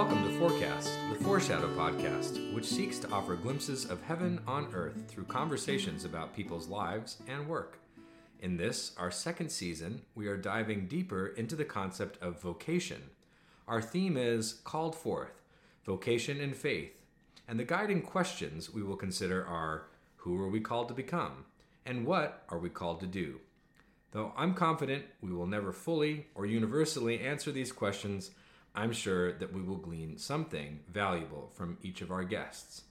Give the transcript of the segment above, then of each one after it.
Welcome to Forecast, the Foreshadow podcast, which seeks to offer glimpses of heaven on earth through conversations about people's lives and work. In this, our second season, we are diving deeper into the concept of vocation. Our theme is Called Forth Vocation and Faith, and the guiding questions we will consider are Who are we called to become? And what are we called to do? Though I'm confident we will never fully or universally answer these questions, I'm sure that we will glean something valuable from each of our guests.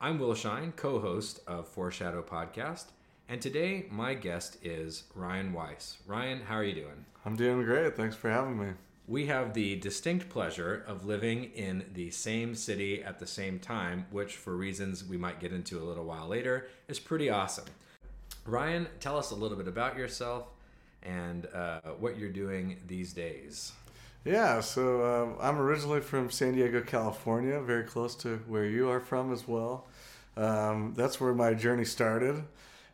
I'm Will Shine, co host of Foreshadow Podcast, and today my guest is Ryan Weiss. Ryan, how are you doing? I'm doing great. Thanks for having me. We have the distinct pleasure of living in the same city at the same time, which, for reasons we might get into a little while later, is pretty awesome. Ryan, tell us a little bit about yourself and uh, what you're doing these days. Yeah, so um, I'm originally from San Diego, California, very close to where you are from as well. Um, that's where my journey started,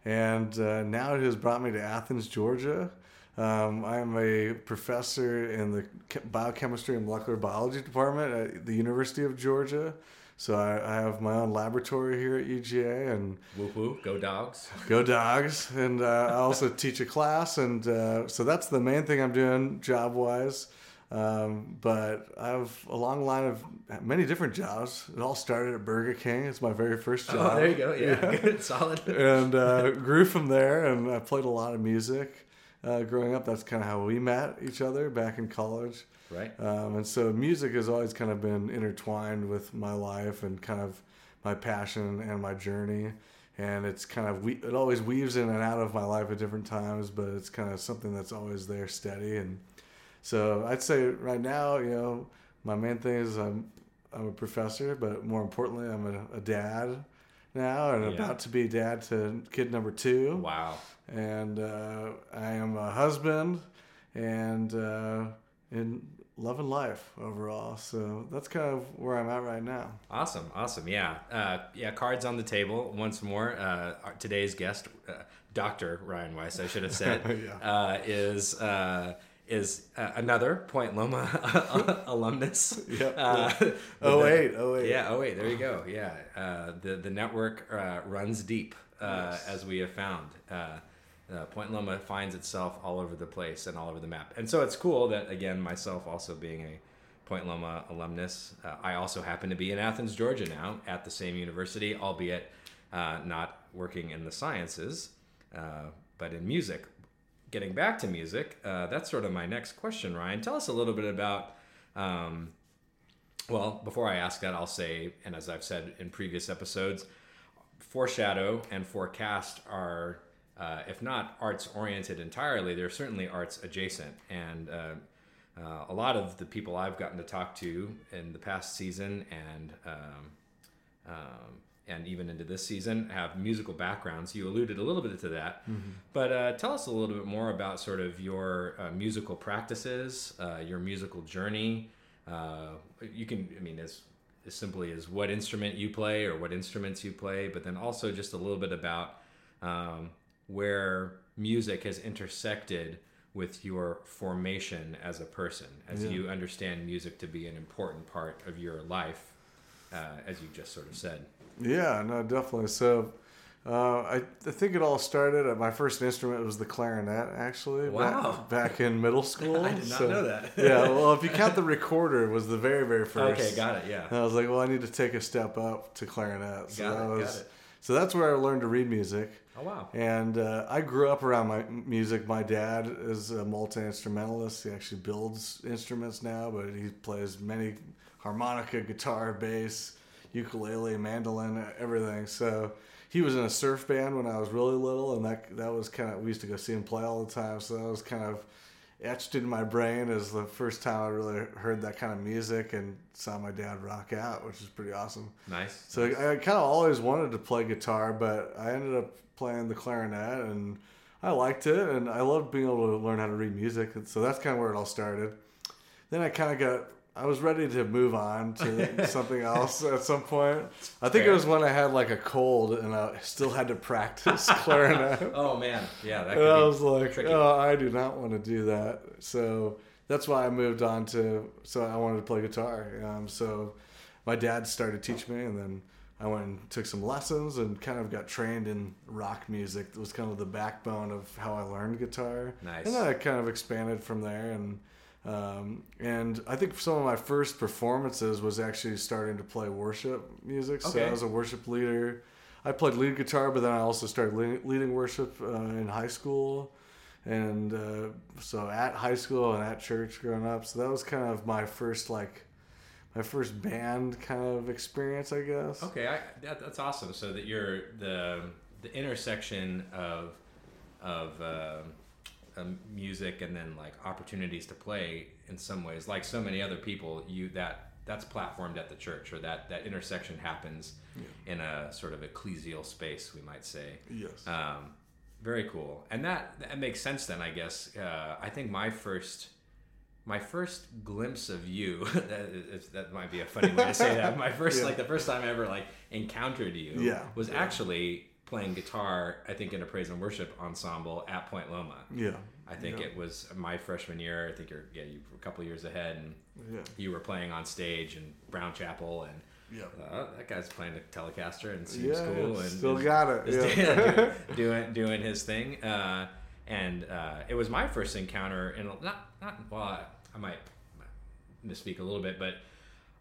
and uh, now it has brought me to Athens, Georgia. Um, I am a professor in the biochemistry and molecular biology department at the University of Georgia. So I, I have my own laboratory here at UGA, and woo woo, go dogs, go dogs, and uh, I also teach a class, and uh, so that's the main thing I'm doing job wise. Um, but I have a long line of many different jobs. It all started at Burger King. It's my very first job. Oh, there you go. Yeah, yeah. good, solid. and uh, grew from there, and I played a lot of music uh, growing up. That's kind of how we met each other back in college. Right. Um, and so music has always kind of been intertwined with my life and kind of my passion and my journey. And it's kind of it always weaves in and out of my life at different times, but it's kind of something that's always there, steady and so I'd say right now, you know, my main thing is I'm I'm a professor, but more importantly, I'm a, a dad now and yeah. about to be dad to kid number two. Wow. And uh, I am a husband and uh, in love and life overall. So that's kind of where I'm at right now. Awesome. Awesome. Yeah. Uh, yeah. Cards on the table once more. Uh, today's guest, uh, Dr. Ryan Weiss, I should have said, yeah. Uh, is is uh, another Point Loma alumnus. Yep. Uh, oh wait, oh wait. Yeah, oh wait. There you go. Yeah, uh, the the network uh, runs deep, uh, yes. as we have found. Uh, Point Loma finds itself all over the place and all over the map, and so it's cool that again, myself also being a Point Loma alumnus, I also happen to be in Athens, Georgia now, at the same university, albeit not working in the sciences, but in music getting back to music, uh, that's sort of my next question, Ryan. Tell us a little bit about. Um, well, before I ask that, I'll say, and as I've said in previous episodes, foreshadow and forecast are, uh, if not arts oriented entirely, they're certainly arts adjacent. And uh, uh, a lot of the people I've gotten to talk to in the past season and um, um, and even into this season have musical backgrounds. You alluded a little bit to that, mm-hmm. but uh, tell us a little bit more about sort of your uh, musical practices, uh, your musical journey. Uh, you can, I mean, as as simply as what instrument you play or what instruments you play, but then also just a little bit about um, where music has intersected with your formation as a person, as yeah. you understand music to be an important part of your life, uh, as you just sort of said. Yeah, no, definitely. So, uh, I, I think it all started. My first instrument was the clarinet, actually. Wow. Back, back in middle school. I did not so, know that. yeah, well, if you count the recorder, it was the very, very first. Okay, got it. Yeah. And I was like, well, I need to take a step up to clarinet. So got that it, was, got it. So that's where I learned to read music. Oh wow! And uh, I grew up around my music. My dad is a multi instrumentalist. He actually builds instruments now, but he plays many harmonica, guitar, bass ukulele, mandolin, everything. So he was in a surf band when I was really little, and that that was kind of we used to go see him play all the time. So that was kind of etched in my brain as the first time I really heard that kind of music and saw my dad rock out, which is pretty awesome. Nice. So nice. I, I kind of always wanted to play guitar, but I ended up playing the clarinet and I liked it and I loved being able to learn how to read music. and So that's kind of where it all started. Then I kind of got I was ready to move on to something else at some point. I think Fair. it was when I had like a cold and I still had to practice clarinet. oh man, yeah, that. I was like, tricky. oh, I do not want to do that. So that's why I moved on to. So I wanted to play guitar. Um, so my dad started teaching me, and then I went and took some lessons and kind of got trained in rock music. That was kind of the backbone of how I learned guitar. Nice. And then I kind of expanded from there, and um, and I think some of my first performances was actually starting to play worship music. So Okay. I was a worship leader. I played lead guitar, but then I also started leading, leading worship uh, in high school, and uh, so at high school and at church growing up. So that was kind of my first like my first band kind of experience, I guess. Okay, I, that, that's awesome. So that you're the the intersection of of uh, um, music and then like opportunities to play in some ways, like so many other people, you that that's platformed at the church, or that that intersection happens in a sort of ecclesial space, we might say. Yes. Um, very cool, and that that makes sense then, I guess. Uh, I think my first my first glimpse of you that, is, that might be a funny way to say that. My first Yeah. like the first time I ever like encountered you Yeah, was yeah. actually playing guitar. I think in a praise and worship ensemble at Point Loma. yeah. I think yeah. it was my freshman year. I think you're yeah you were a couple years ahead, and Yeah. you were playing on stage in Brown Chapel and. Yeah. Uh, that guy's playing a Telecaster and Yeah, seems cool and still got it. Yeah. doing, doing doing his thing. Uh, and uh, it was my first encounter in not not well, I, I might misspeak a little bit, but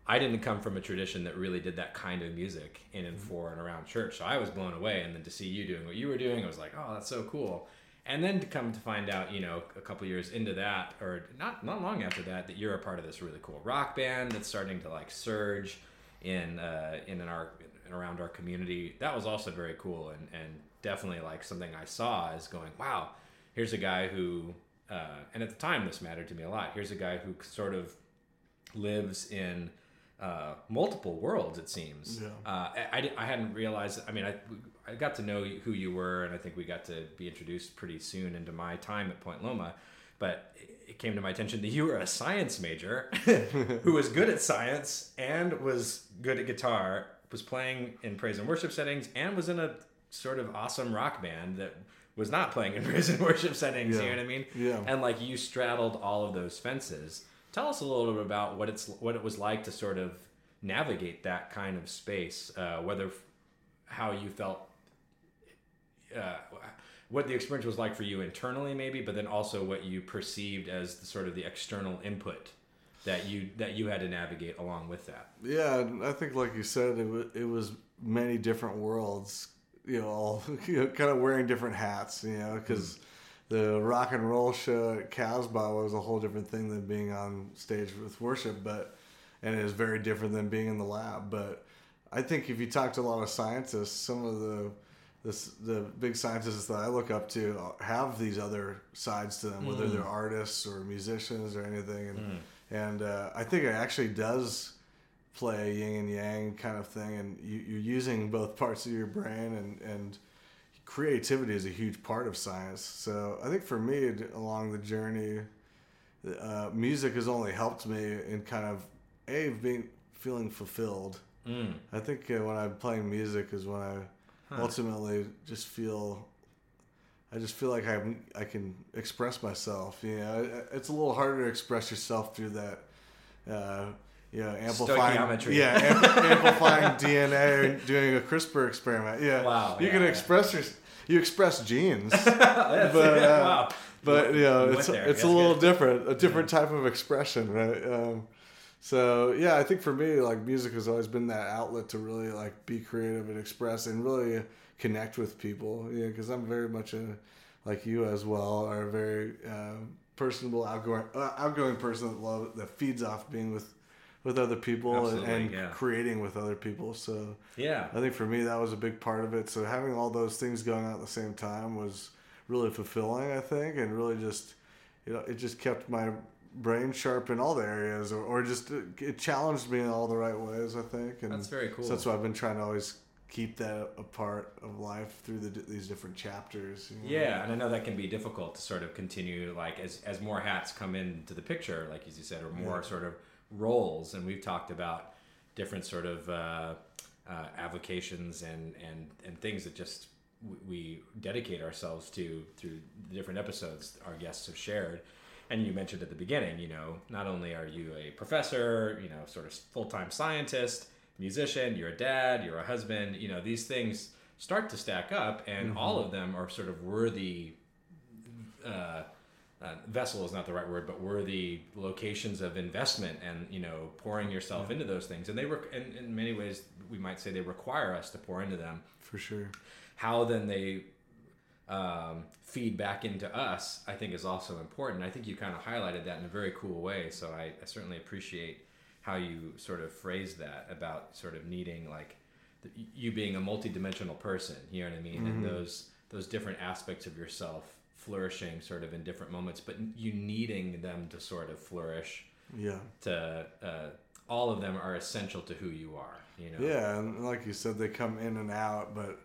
I didn't come from a tradition that really did that kind of music in and for and around church. So I was blown away, and then to see you doing what you were doing, I was like, oh, that's so cool. And then to come to find out, you know, a couple years into that, or not not long after that, that you're a part of this really cool rock band that's starting to like surge in uh, in our in around our community. That was also very cool, and and definitely like something I saw as going, wow, here's a guy who, uh, and at the time this mattered to me a lot. Here's a guy who sort of lives in uh, multiple worlds. It seems. Yeah. Uh, I, I, I hadn't realized. I mean, I I got to know who you were, and I think we got to be introduced pretty soon into my time at Point Loma. But it- it came to my attention that you were a science major who was good at science and was good at guitar, was playing in praise and worship settings, and was in a sort of awesome rock band that was not playing in praise and worship settings. You know what I mean? Yeah. And like you straddled all of those fences. Tell us a little bit about what it's what it was like to sort of navigate that kind of space. Uh, whether how you felt, uh, what the experience was like for you internally, maybe, but then also what you perceived as the sort of the external input that you that you had to navigate along with that. Yeah, I think like you said, it was, it was many different worlds. You know, all you know, kind of wearing different hats. You know, because the rock and roll show at Casbah was a whole different thing than being on stage with worship, but and it is very different than being in the lab. But I think if you talk to a lot of scientists, some of the the, the big scientists that I look up to have these other sides to them, whether they're artists or musicians or anything, and and uh, I think it actually does play a yin and yang kind of thing, and you, you're using both parts of your brain, and and creativity is a huge part of science. So I think for me along the journey, uh, music has only helped me in kind of a being feeling fulfilled. Mm. I think uh, when I'm playing music is when I ultimately just feel. I just feel like I I can express myself. You know, it's a little harder to express yourself through that. Uh, know, amplifying, yeah, am- amplifying DNA or doing a CRISPR experiment. Yeah, Wow, you yeah, can yeah. express your, you express genes, But, uh, wow. but you know, it's there. it's That's a little good. different, a different type of expression, right? Um, so yeah, I think for me, like music has always been that outlet to really like be creative and express and really connect with people. Yeah, because I'm very much a like you as well are a very um, personable, outgoing, uh, outgoing person that love that feeds off being with with other people and, Absolutely, and yeah. creating with other people. So Yeah. I think for me that was a big part of it. So having all those things going on at the same time was really fulfilling, I think, and really just you know it just kept my brain sharp in all the areas, or, or just it challenged me in all the right ways. I think, and That's very cool. So that's why I've been trying to always keep that a part of life through the, these different chapters. you know? Yeah, and I know that can be difficult to sort of continue like as as more hats come into the picture, like as you said, or more sort of roles. And we've talked about different sort of uh, uh, avocations and and and things that just we dedicate ourselves to through the different episodes our guests have shared. and you mentioned at the beginning, you know, not only are you a professor, you know, sort of full time scientist, musician, you're a dad, you're a husband, you know, these things start to stack up, and Mm-hmm. all of them are sort of worthy. Uh, uh, vessel is not the right word, but worthy locations of investment, and you know, pouring yourself into those things. And they were, in, in many ways, we might say they require us to pour into them For sure. how then they um, feed back into us, I think is also important. I think you kind of highlighted that in a very cool way. So I, I certainly appreciate how you sort of phrased that about sort of needing like the, you being a multidimensional person. You know what I mean? And those those different aspects of yourself flourishing sort of in different moments, but you needing them to sort of flourish. Yeah. To uh, all of them are essential to who you are. You know. Yeah, and like you said, they come in and out, but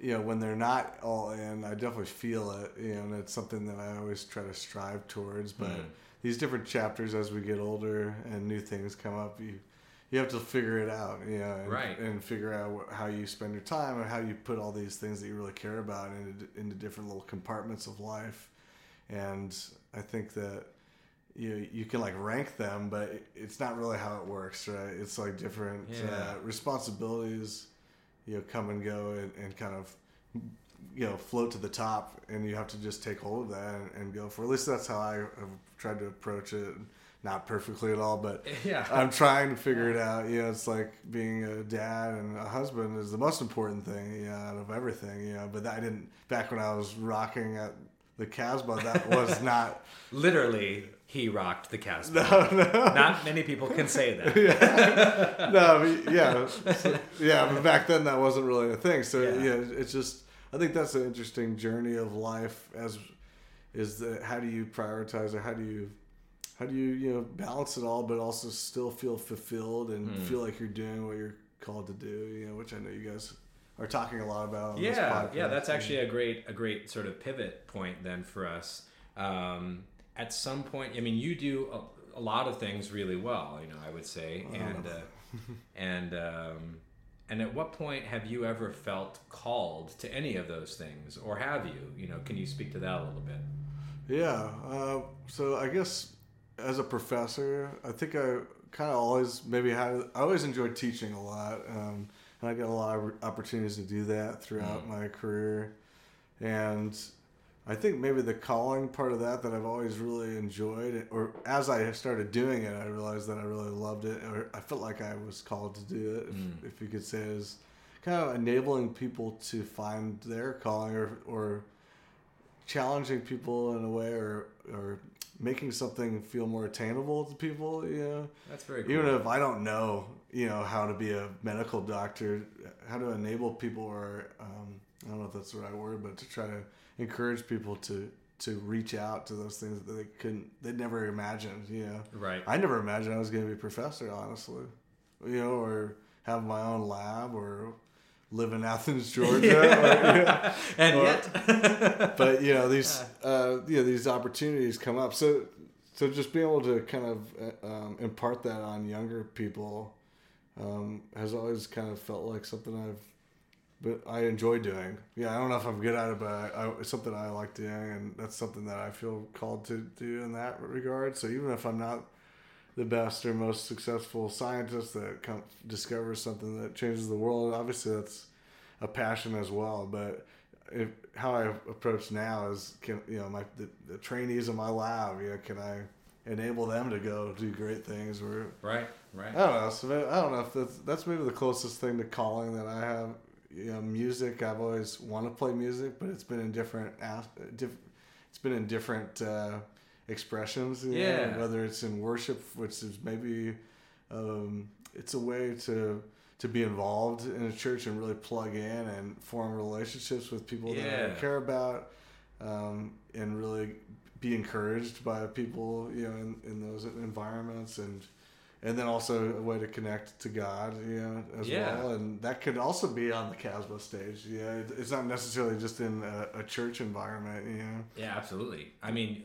you know when they're not all in, I definitely feel it. You know, and it's something that I always try to strive towards. But Mhm. these different chapters, as we get older and new things come up, you you have to figure it out. You know, and, Right. and figure out what, how you spend your time and how you put all these things that you really care about into into different little compartments of life. And I think that you you can like rank them, but it's not really how it works, right? It's like different Yeah. uh, responsibilities, you know, come and go and, and kind of you know float to the top, and you have to just take hold of that and, and go for. At least that's how I have tried to approach it. Not perfectly at all, but Yeah. I'm trying to figure it out. You know, it's like being a dad and a husband is the most important thing, you know, out of everything, you know. But I didn't back when I was rocking at the Casbah, that was not Literally, he rocked the Casbah. no, no. Not many people can say that. no, but yeah, so- yeah, but back then that wasn't really a thing. So Yeah. yeah. it's just I think that's an interesting journey of life. As is the how do you prioritize or how do you how do you you know balance it all, but also still feel fulfilled and Hmm. feel like you're doing what you're called to do. You know, which I know you guys are talking a lot about. Yeah, yeah, that's actually a great a great sort of pivot point then for us. Um, at some point, I mean, you do a, a lot of things really well. You know, I would say, and uh, and um, and at what point have you ever felt called to any of those things, or have you? You know, can you speak to that a little bit? Yeah. Uh, so I guess as a professor, I think I kind of always maybe had I always enjoyed teaching a lot, um, and I got a lot of opportunities to do that throughout my career, and I think maybe the calling part of that that I've always really enjoyed, or as I started doing it, I realized that I really loved it, or I felt like I was called to do it, if, if you could say, is kind of enabling people to find their calling or or challenging people in a way or or making something feel more attainable to people you know That's very cool. even if i don't know you know how to be a medical doctor how to enable people or um, i don't know if that's the right word but to try to encourage people to to reach out to those things that they couldn't they'd never imagined you know right. i never imagined i was going to be a professor honestly you know or have my own lab or live in athens georgia. Or, and or- yet, but you know these uh, you know these opportunities come up. So so just being able to kind of uh, um, impart that on younger people um, has always kind of felt like something I've but I enjoy doing. Yeah I don't know if I'm good at it but I, I, it's something I like doing and that's something that I feel called to do in that regard. So even if I'm not the best or most successful scientist that come, discovers something that changes the world obviously that's a passion as well but if, how I approach now is can you know my the, the trainees in my lab you know can I enable them to go do great things or right, right. I don't know so I don't know if that's that's maybe the closest thing to calling that I have you know music I've always wanted to play music but it's been in different diff, it's been in different uh, expressions you know, Yeah. whether it's in worship which is maybe um, it's a way to to be involved in a church and really plug in and form relationships with people that Yeah. I care about um, and really be encouraged by people you know in, in those environments and and then also a way to connect to God you know as Yeah. well and that could also be on the Casbah stage yeah it's not necessarily just in a, a church environment you know Yeah, absolutely. I mean,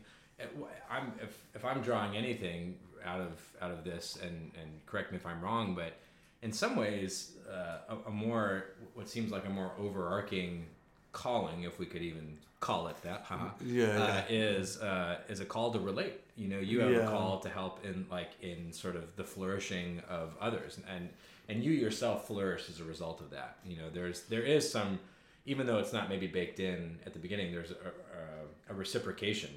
I'm if, if I'm drawing anything out of out of this, and and correct me if I'm wrong, but in some ways, uh, a, a more what seems like a more overarching calling, if we could even call it that, haha, Yeah, uh, yeah. is uh, is a call to relate. You know, you have a call to help in like in sort of the flourishing of others, and and you yourself flourish as a result of that. You know, there's there is some, even though it's not maybe baked in at the beginning, there's a, a, a reciprocation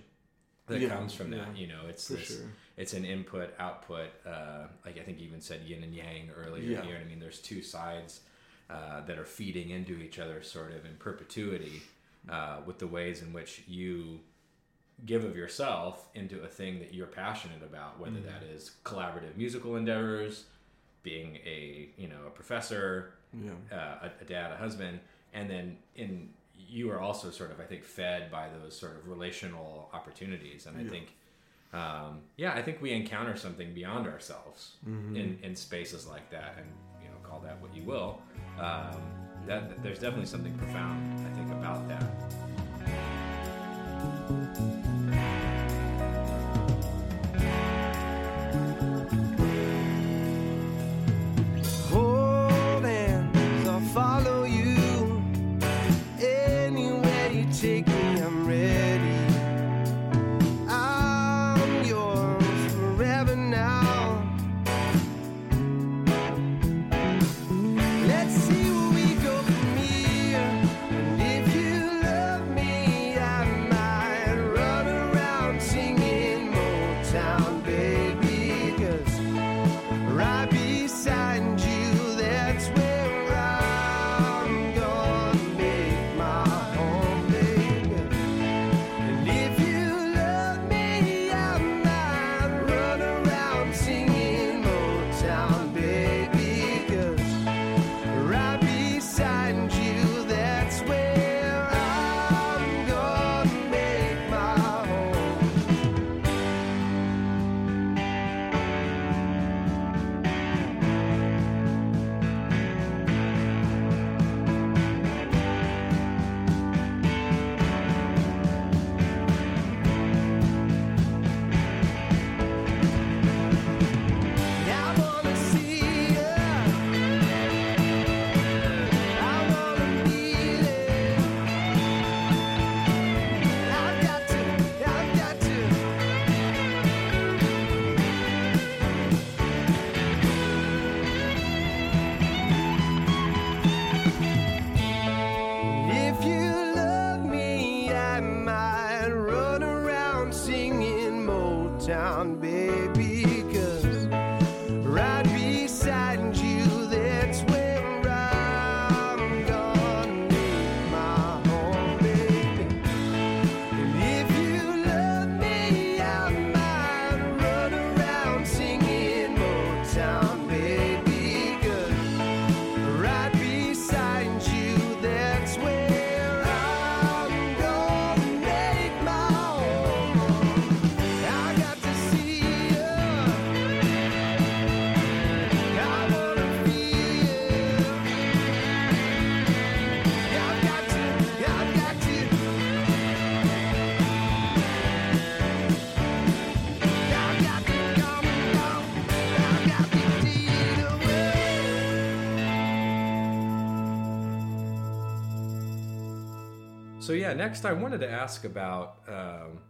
that Yeah, comes from that. yeah, You know, it's this, sure. it's an input output. Uh, like I think you even said yin and yang earlier. Yeah. You know what I mean? There's two sides uh, that are feeding into each other, sort of in perpetuity, uh, with the ways in which you give of yourself into a thing that you're passionate about, whether Mm-hmm. that is collaborative musical endeavors, being a you know a professor, Yeah. uh, a, a dad, a husband, and then in you are also sort of I think fed by those sort of relational opportunities, and I Yeah. think. Um, yeah, I think we encounter something beyond ourselves Mm-hmm. in, in spaces like that, and you know, call that what you will. Um, that there's definitely something profound, I think, about that. So yeah, next I wanted to ask about um,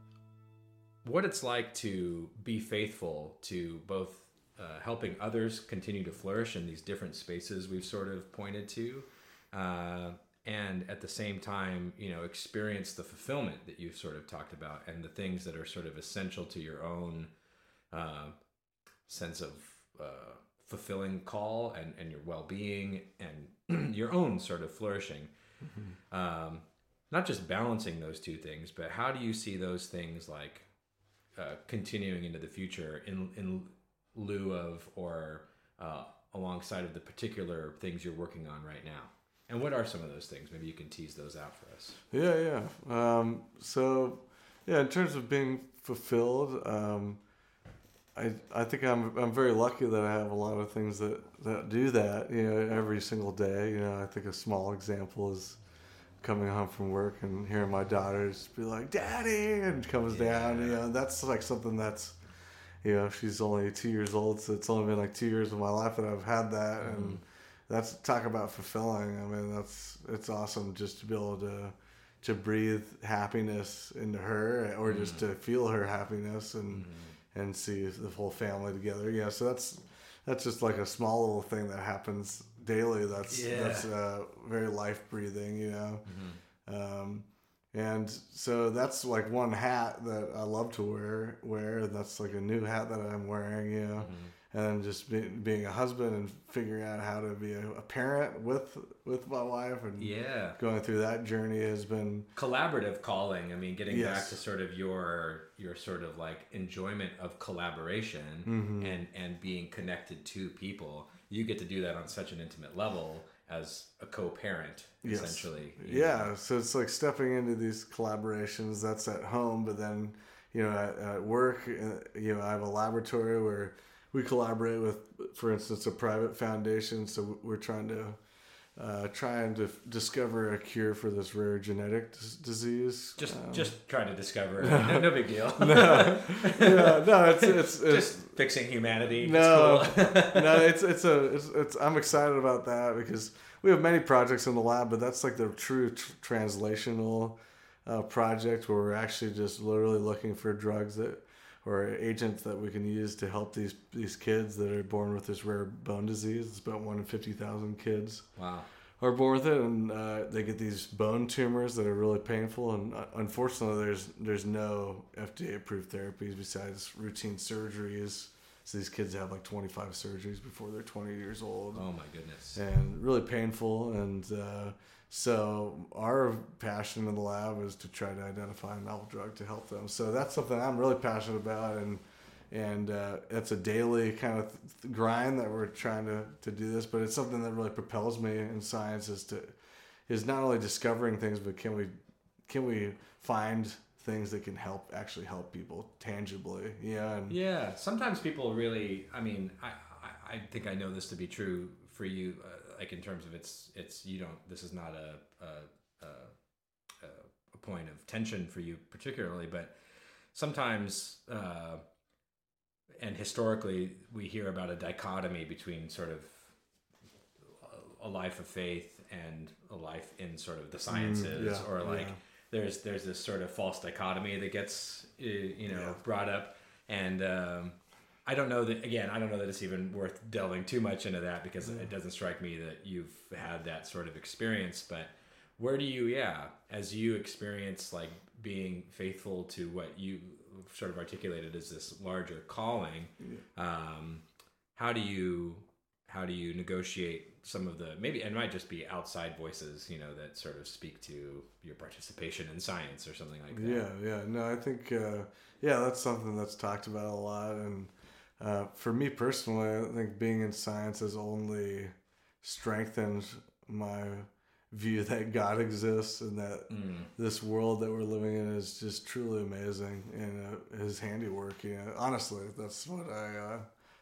what it's like to be faithful to both uh, helping others continue to flourish in these different spaces we've sort of pointed to, uh, and at the same time, you know, experience the fulfillment that you've sort of talked about and the things that are sort of essential to your own uh, sense of uh, fulfilling call and, and your well-being and your own sort of flourishing. Um, not just balancing those two things, but how do you see those things like uh, continuing into the future in in lieu of or uh, alongside of the particular things you're working on right now? And what are some of those things? Maybe you can tease those out for us. Yeah, yeah. Um, so, yeah, in terms of being fulfilled, um, I I think I'm I'm very lucky that I have a lot of things that that do that. You know, every single day. You know, I think a small example is coming home from work and hearing my daughter just be like, "Daddy," and comes down. You know, that's like something that's. You know, she's only two years old, so it's only been like two years of my life that I've had that, and mm-hmm. that's talk about fulfilling. I mean, that's it's awesome just to be able to to breathe happiness into her, or just mm. to feel her happiness and mm-hmm. and see the whole family together. Yeah, so that's that's just like a small little thing that happens daily. That's Yeah. that's uh, very life breathing. You know. Um, and so that's like one hat that I love to wear. Wear that's like a new hat that I'm wearing, you know. And then just be, being a husband and figuring out how to be a, a parent with with my wife and Yeah. going through that journey has been collaborative calling i mean getting back to sort of your your sort of like enjoyment of collaboration Mm-hmm. and and being connected to people you get to do that on such an intimate level as a co-parent Yes. essentially you know? yeah. So it's like stepping into these collaborations. That's at home, but then you know at, at work, uh, you know I have a laboratory where we collaborate with, for instance, a private foundation. So we're trying to uh, trying to discover a cure for this rare genetic dis- disease. just Um, just trying to discover no, no big deal. Yeah, no, it's it's, it's just fixing humanity. No, it's cool. no, it's it's a it's, it's I'm excited about that because we have many projects in the lab, but that's like the true tr- translational uh, project where we're actually just literally looking for drugs that or agents that we can use to help these these kids that are born with this rare bone disease. It's about one in fifty thousand kids wow are born with it, and uh, they get these bone tumors that are really painful. And uh, unfortunately, there's there's no FDA approved therapies besides routine surgeries. So these kids have like 25 surgeries before they're 20 years old, oh my goodness and really painful. And uh, so our passion in the lab is to try to identify a novel drug to help them. So that's something I'm really passionate about, and and uh, it's a daily kind of th- grind that we're trying to, to do this. But it's something that really propels me in science is to is not only discovering things, but can we can we find things that can help actually help people tangibly? Yeah, and Yeah, sometimes people really. I mean, I, I, I think I know this to be true for you. Like in terms of it's it's you don't. This is not a a, a a point of tension for you particularly, but sometimes. Uh, and historically, we hear about a dichotomy between sort of a life of faith and a life in sort of the sciences, yeah, or like yeah. there's there's this sort of false dichotomy that gets uh, you know Yeah. brought up, and um, I don't know that again. I don't know that it's even worth delving too much into that because it doesn't strike me that you've had that sort of experience. But where do you, yeah, as you experience like being faithful to what you sort of articulated as this larger calling, um, how do you how do you negotiate some of the maybe it might just be outside voices you know that sort of speak to your participation in science or something like that Yeah, yeah. No, I think uh, yeah, that's something that's talked about a lot. And uh, for me personally, I think being in science has only strengthened my view that God exists and that Mm. this world that we're living in is just truly amazing and uh, His handiwork. You know, honestly, that's what I uh,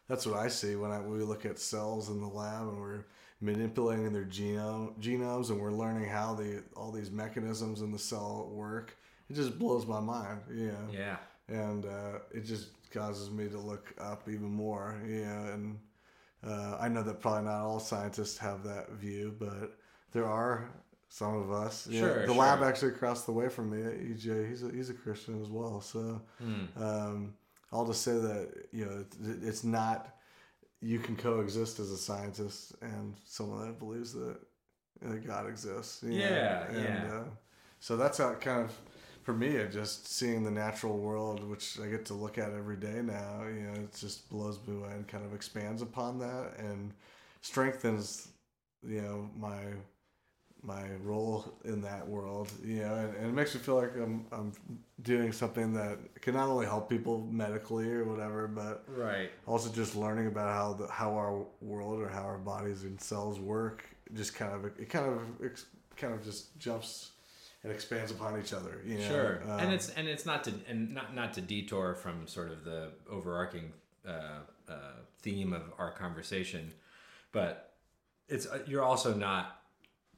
that's what I see when I when we look at cells in the lab and we're manipulating their genome genomes and we're learning how the all these mechanisms in the cell work. It just blows my mind. You know yeah and uh, it just causes me to look up even more. You know, and uh, I know that probably not all scientists have that view, but there are some of us. You know, Sure, the lab actually across the way from me, EJ, he's a, he's a Christian as well. So Mm. um, I'll just say that you know it, it's not you can coexist as a scientist and someone that believes that uh, God exists. you know, Yeah, and, yeah. Uh, so that's how it kind of for me it just seeing the natural world which i get to look at every day now you know it just blows me away and kind of expands upon that and strengthens you know my my role in that world you know and, and it makes me feel like i'm i'm doing something that can not only help people medically or whatever but right. also just learning about how the how our world or how our bodies and cells work just kind of it kind of ex- kind of just jumps and expands upon each other you know? Sure. Um, and it's and it's not to and not not to detour from sort of the overarching uh, uh, theme of our conversation but it's uh, you're also not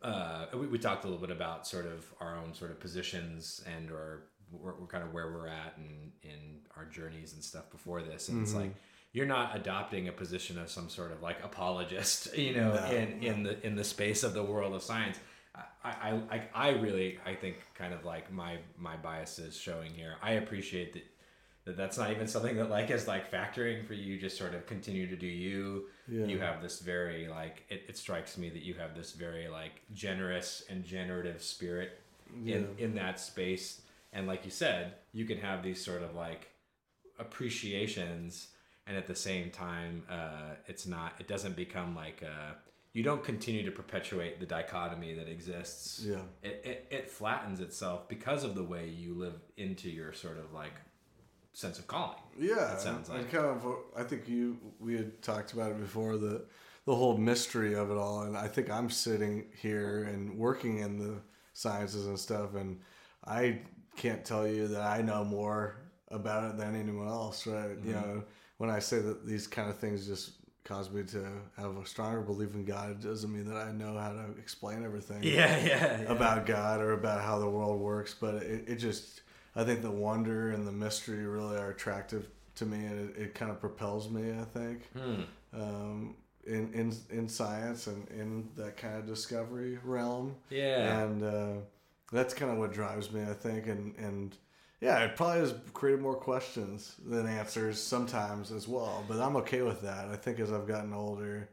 uh, we, we talked a little bit about sort of our own sort of positions and or we're, we're kind of where we're at and in our journeys and stuff before this. And it's like you're not adopting a position of some sort of like apologist, you know, No, in in the in the space of the world of science. I, I, I, really I think kind of like my my bias is showing here. I appreciate that that that's not even something that like is like factoring for you. Just sort of continue to do you. Yeah. You have this very like it, it strikes me that you have this very like generous and generative spirit in in that space. And like you said, you can have these sort of like appreciations and at the same time uh, it's not it doesn't become like uh, you don't continue to perpetuate the dichotomy that exists Yeah. it, it, it flattens itself because of the way you live into your sort of like sense of calling Yeah, it sounds like kind of. I think you we had talked about it before the the whole mystery of it all, and I think I'm sitting here and working in the sciences and stuff, and I can't tell you that I know more about it than anyone else, right? You Mm-hmm. know, when I say that these kind of things just cause me to have a stronger belief in God, it doesn't mean that I know how to explain everything yeah yeah, yeah. about God or about how the world works, but it, it just, I think the wonder and the mystery really are attractive to me, and it, it kind of propels me. I think Hmm. um, in in in science and in that kind of discovery realm, yeah and uh, that's kind of what drives me. I think, and and yeah, it probably has created more questions than answers sometimes as well. But I'm okay with that. I think as I've gotten older,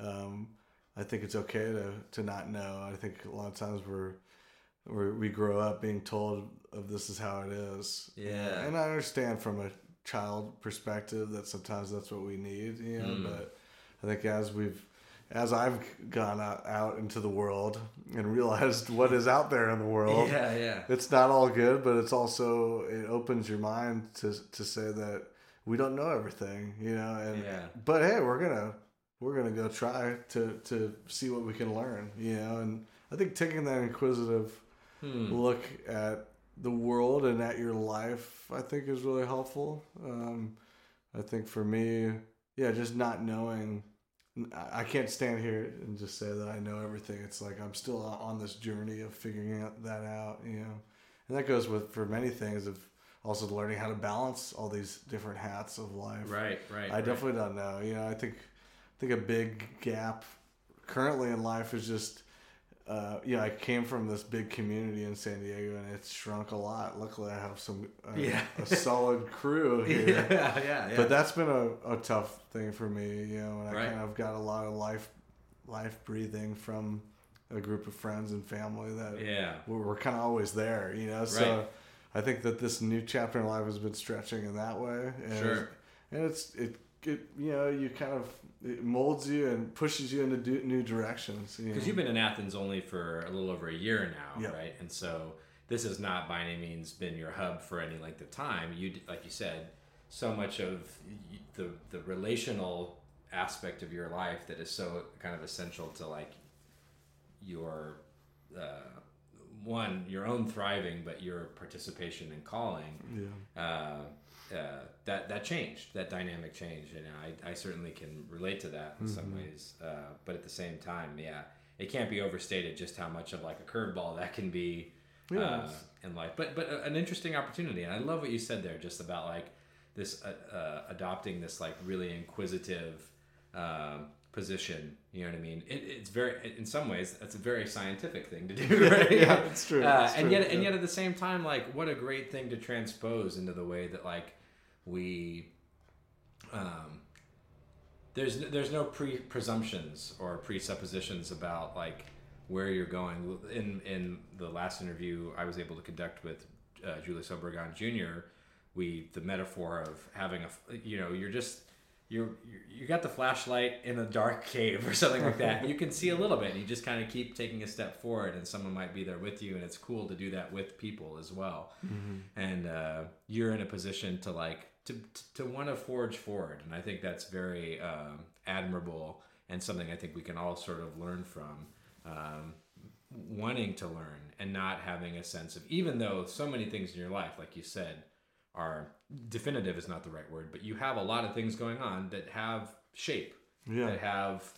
um, I think it's okay to to not know. I think a lot of times we're, we're we grow up being told of this is how it is. Yeah. and I understand from a child perspective that sometimes that's what we need. You know, Mm. but I think as we've as I've gone out, out into the world and realized what is out there in the world, yeah yeah it's not all good, but it's also it opens your mind to to say that we don't know everything, you know. And Yeah. but hey, we're gonna we're gonna go try to to see what we can learn, you know. And I think taking that inquisitive Hmm. look at the world and at your life, I think is really helpful. Um, I think for me, yeah, just not knowing. I- can't stand here and just say that I know everything. It's like I'm still on this journey of figuring out that out, you know. And that goes with for many things of also learning how to balance all these different hats of life. right right I right. definitely don't know. You know, I think I think a big gap currently in life is just uh, you know, I came from this big community in San Diego and it's shrunk a lot. Luckily, I have some uh, Yeah. a solid crew here. yeah yeah But that's been a, a tough thing for me, you know, and I Right. kind of got a lot of life life breathing from a group of friends and family that yeah we're, we're kind of always there, you know. So Right. I think that this new chapter in life has been stretching in that way. And Sure. And it's it, it you know you kind of it molds you and pushes you into do, new directions. you Because know. you've been in Athens only for a little over a year now, Yep. right? And so this has not by any means been your hub for any length of time. You, like you said, so much of the the relational aspect of your life that is so kind of essential to like your uh, one your own thriving, but your participation in calling yeah. uh, uh, that that changed, that dynamic changed, and I, I certainly can relate to that in some ways. Uh, but at the same time, yeah, it can't be overstated just how much of like a curveball that can be uh, in life. But but an interesting opportunity, and I love what you said there, just about like this uh, uh, adopting this like really inquisitive um, position. You know what I mean? It, it's very, in some ways, that's a very scientific thing to do, right? Yeah, it's true, Uh, it's and true, yet, and yet, at the same time, like, what a great thing to transpose into the way that, like, we, um, there's there's no pre presumptions or presuppositions about like where you're going. In in the last interview I was able to conduct with uh, Julius Obregon Jr., we the metaphor of having a you know you're just you're you got the flashlight in a dark cave or something like that. you can see a little bit. And you just kind of keep taking a step forward, and someone might be there with you, and it's cool to do that with people as well. And uh, you're in a position to like to to want to forge forward, and I think that's very um, admirable and something I think we can all sort of learn from. Um, wanting to learn and not having a sense of even though so many things in your life like you said are definitive is not the right word but you have a lot of things going on that have shape Yeah. that have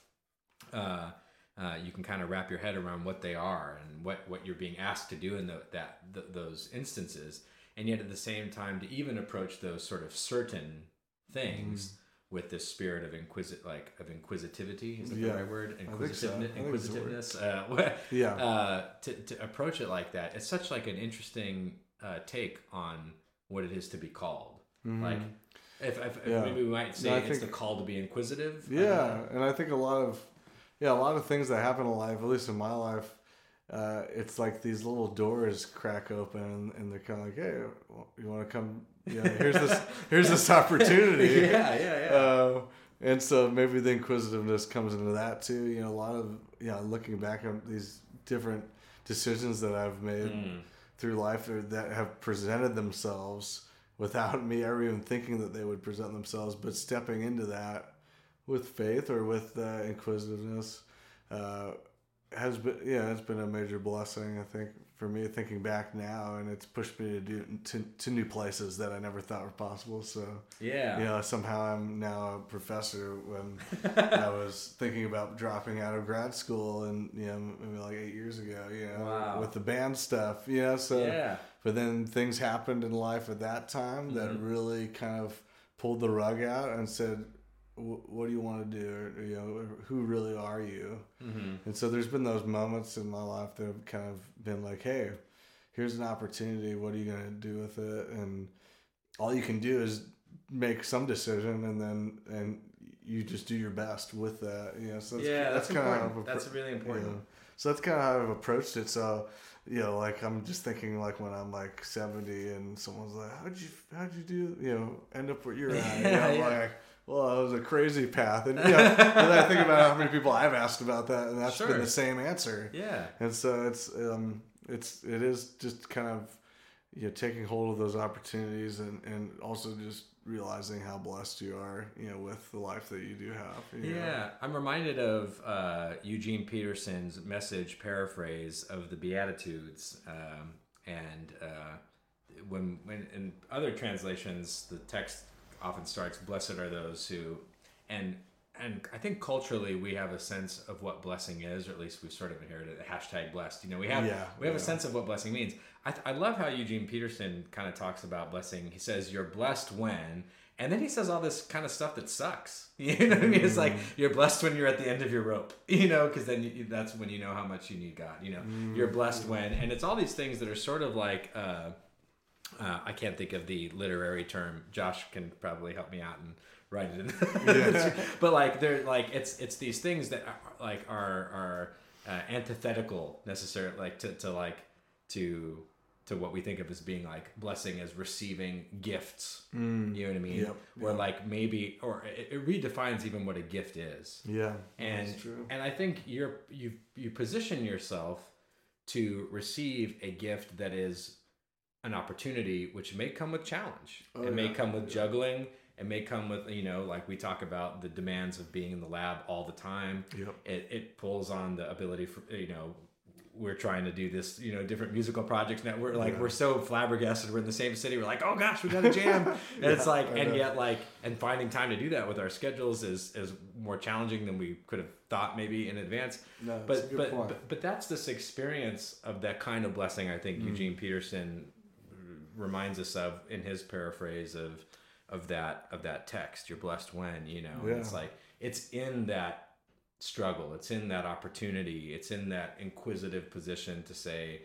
uh, uh, you can kind of wrap your head around what they are and what what you're being asked to do in the, that th- those instances and yet at the same time to even approach those sort of certain things with this spirit of inquisit like of inquisitivity is that Yeah, the right word I think so. Inquisitiveness, think it's the word. inquisitiveness uh, Yeah. uh, to, to approach it like that it's such like an interesting uh, take on what it is to be called like if, if, Mm-hmm. Yeah. maybe we might say No, it's think- the call to be inquisitive Yeah, know. and I think a lot of yeah, a lot of things that happen in life, at least in my life, uh, it's like these little doors crack open, and they're kind of like, "Hey, you want to come? Yeah, here's this, here's this opportunity." yeah yeah yeah Uh, and so maybe the inquisitiveness comes into that too. You know, a lot of yeah, looking back on these different decisions that I've made Mm. through life that have presented themselves without me ever even thinking that they would present themselves, but stepping into that with faith or with uh, inquisitiveness uh, has been yeah, it's been a major blessing. I think for me, thinking back now, and it's pushed me to do to, to new places that I never thought were possible. So yeah you know, somehow I'm now a professor when I was thinking about dropping out of grad school and, you know, maybe like eight years ago, you know, Wow. with the band stuff, you know, so, yeah but then things happened in life at that time that Mhm. really kind of pulled the rug out and said, "Wh- what do you want to do? Or, you know, who really are you? hmm And so there's been those moments in my life that have kind of been like, hey, here's an opportunity. What are you going to do with it? And all you can do is make some decision and then, and you just do your best with that. You know, so that's, yeah that's, kinda important how I've that's really important yeah. So that's kind of how I've approached it. So, you know, like I'm just thinking like when I'm like 70 and someone's like, how'd you, how'd you do, you know, end up where you're at? You know, Yeah. like, well, it was a crazy path. And, you know, and I think about how many people I've asked about that and that's Sure. been the same answer. yeah And so it's, um, it's, it is just kind of, you know, taking hold of those opportunities and, and also just realizing how blessed you are, you know, with the life that you do have. you know. Yeah, I'm reminded of uh, Eugene Peterson's message paraphrase of the Beatitudes, um, and uh, when when in other translations the text often starts, "Blessed are those who," and and I think culturally we have a sense of what blessing is, or at least we've sort of inherited a hashtag blessed. You know, we have Yeah, we have a sense of what blessing means. I, th- I love how Eugene Peterson kind of talks about blessing. He says, You're blessed when, and then he says all this kind of stuff that sucks. You know what I mean? It's like, You're blessed when you're at the end of your rope, you know, because then you, that's when you know how much you need God. You know, you're blessed when, and it's all these things that are sort of like, uh, uh, I can't think of the literary term. Josh can probably help me out and write it in. but like they're like it's it's these things that are, like are are uh, antithetical necessarily like to, to like to to what we think of as being like blessing as receiving gifts. You know what I mean? Yep, Or yep. like maybe or it, it redefines even what a gift is Yeah. and and I think you're you you position yourself to receive a gift that is an opportunity which may come with challenge. Oh, it may come with juggling. It may come with you know like we talk about the demands of being in the lab all the time. Yep. It it pulls on the ability for you know we're trying to do this, you know, different musical projects now. We're like, Yeah. we're so flabbergasted. We're in the same city. We're like, oh gosh, we got a jam. and it's like, I and know. yet like, and finding time to do that with our schedules is, is more challenging than we could have thought maybe in advance. No, but, it's a good but, but, but that's this experience of that kind of blessing. I think mm. Eugene Peterson reminds us of in his paraphrase of, of that, of that text, you're blessed when, you know, and it's like, it's in that struggle. It's in that opportunity. It's in that inquisitive position to say,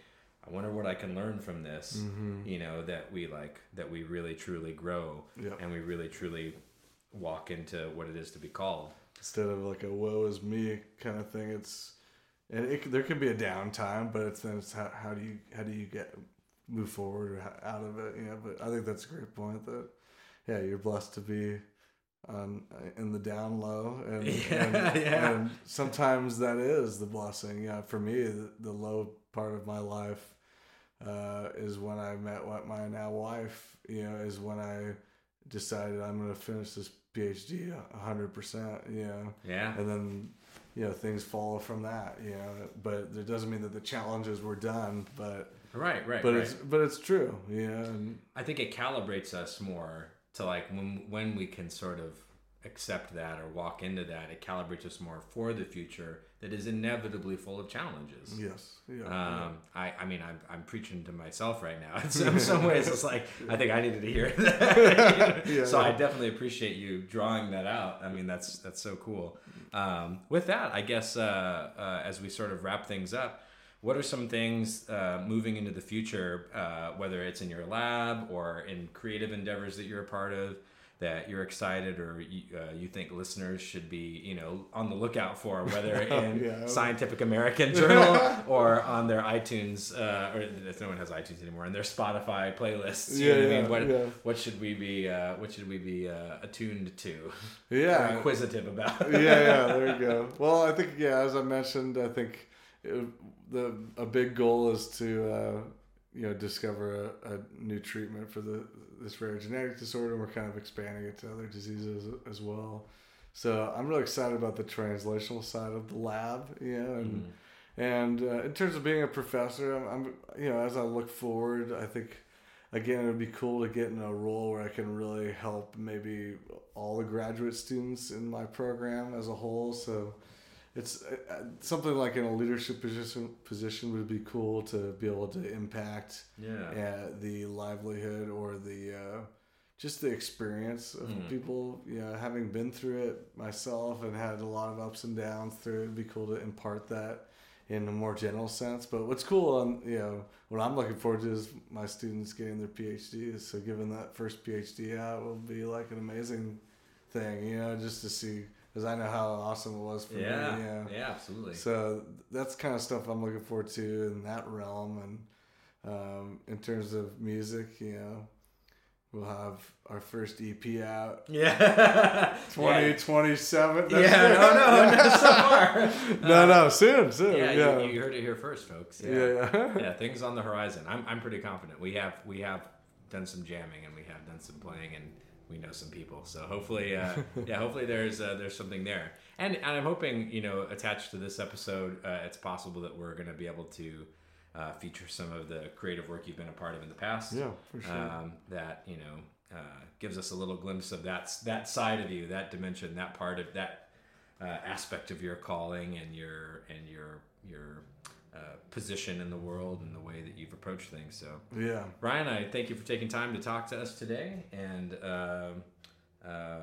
I wonder what I can learn from this. Mm-hmm. You know that we like that we really truly grow Yep. and we really truly walk into what it is to be called. instead of like a woe is me kind of thing it's and it, there can be a downtime but it's then it's how, how do you how do you get move forward or out of it Yeah, but i think that's a great point that yeah you're blessed to be on in the down low and, Yeah, and, yeah. and sometimes that is the blessing yeah for me the, the low part of my life uh, is when i met what my now wife you know is when i decided i'm going to finish this phd 100% you know Yeah. and then you know things follow from that you know but it doesn't mean that the challenges were done but Right, right, but right. it's but it's true Yeah. and I think it calibrates us more to like when when we can sort of accept that or walk into that, it calibrates us more for the future that is inevitably full of challenges. Yes. Yeah. Um, I, I mean, I'm, I'm preaching to myself right now. In some, some ways, it's like I think I needed to hear that. Yeah, so I definitely appreciate you drawing that out. I mean, that's that's so cool. Um, with that, I guess uh, uh, as we sort of wrap things up, what are some things uh, moving into the future, uh, whether it's in your lab or in creative endeavors that you're a part of? That you're excited, or you, uh, you think listeners should be, you know, on the lookout for, whether in Yeah. Scientific American Journal or on their iTunes, uh, or if no one has iTunes anymore, and their Spotify playlists. You Yeah, know what I mean? What, yeah. what should we be? Uh, what should we be uh, attuned to? Yeah. Inquisitive about. yeah, yeah, there you go. Well, I think yeah, as I mentioned, I think it, the a big goal is to uh, you know discover a, a new treatment for the this rare genetic disorder. We're kind of expanding it to other diseases as well. So I'm really excited about the translational side of the lab, you know, and and uh, in terms of being a professor, I'm, I'm you know as I look forward, I think again, it would be cool to get in a role where I can really help maybe all the graduate students in my program as a whole. So it's uh, uh, something like in a leadership position position would be cool to be able to impact Yeah. uh, the livelihood or the uh, just the experience of Mm. people. You know, having been through it myself and had a lot of ups and downs through it, it'd be cool to impart that in a more general sense. But what's cool on you know what I'm looking forward to is my students getting their PhDs. So giving that first PhD out will be like an amazing thing. You know, just to see because I know how awesome it was for Yeah. me. Yeah. Yeah. absolutely. So that's kind of stuff I'm looking forward to in that realm. And um, in terms of music, you know, we'll have our first EP out yeah. 2027. Yeah. yeah. No. No. No. So far. no, no, soon, soon. Yeah. Yeah, You, you heard it here first, folks. yeah, yeah. yeah, things on the horizon. I'm, I'm pretty confident. We have we have done some jamming and we have done some playing and we know some people. So hopefully, uh, yeah, hopefully there's uh, there's something there. And and I'm hoping you know attached to this episode, uh, it's possible that we're going to be able to uh, feature some of the creative work you've been a part of in the past. Yeah, for sure. Um, that you know uh, gives us a little glimpse of that that side of you, that dimension, that part of that uh, aspect of your calling and your and your your uh, position in the world and the way that you've approached things. So, yeah. Ryan, I thank you for taking time to talk to us today, and um, uh,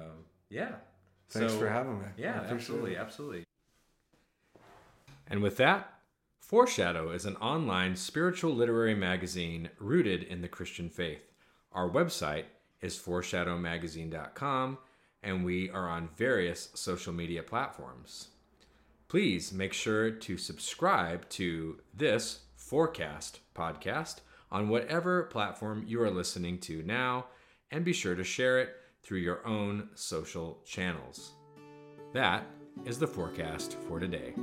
yeah, Thanks So- for having me. Yeah, absolutely, it. absolutely. And with that, Foreshadow is an online spiritual literary magazine rooted in the Christian faith. Our website is foreshadowmagazine.com, and we are on various social media platforms. Please make sure to subscribe to this Forecast podcast on whatever platform you are listening to now, and be sure to share it through your own social channels. That is the forecast for today.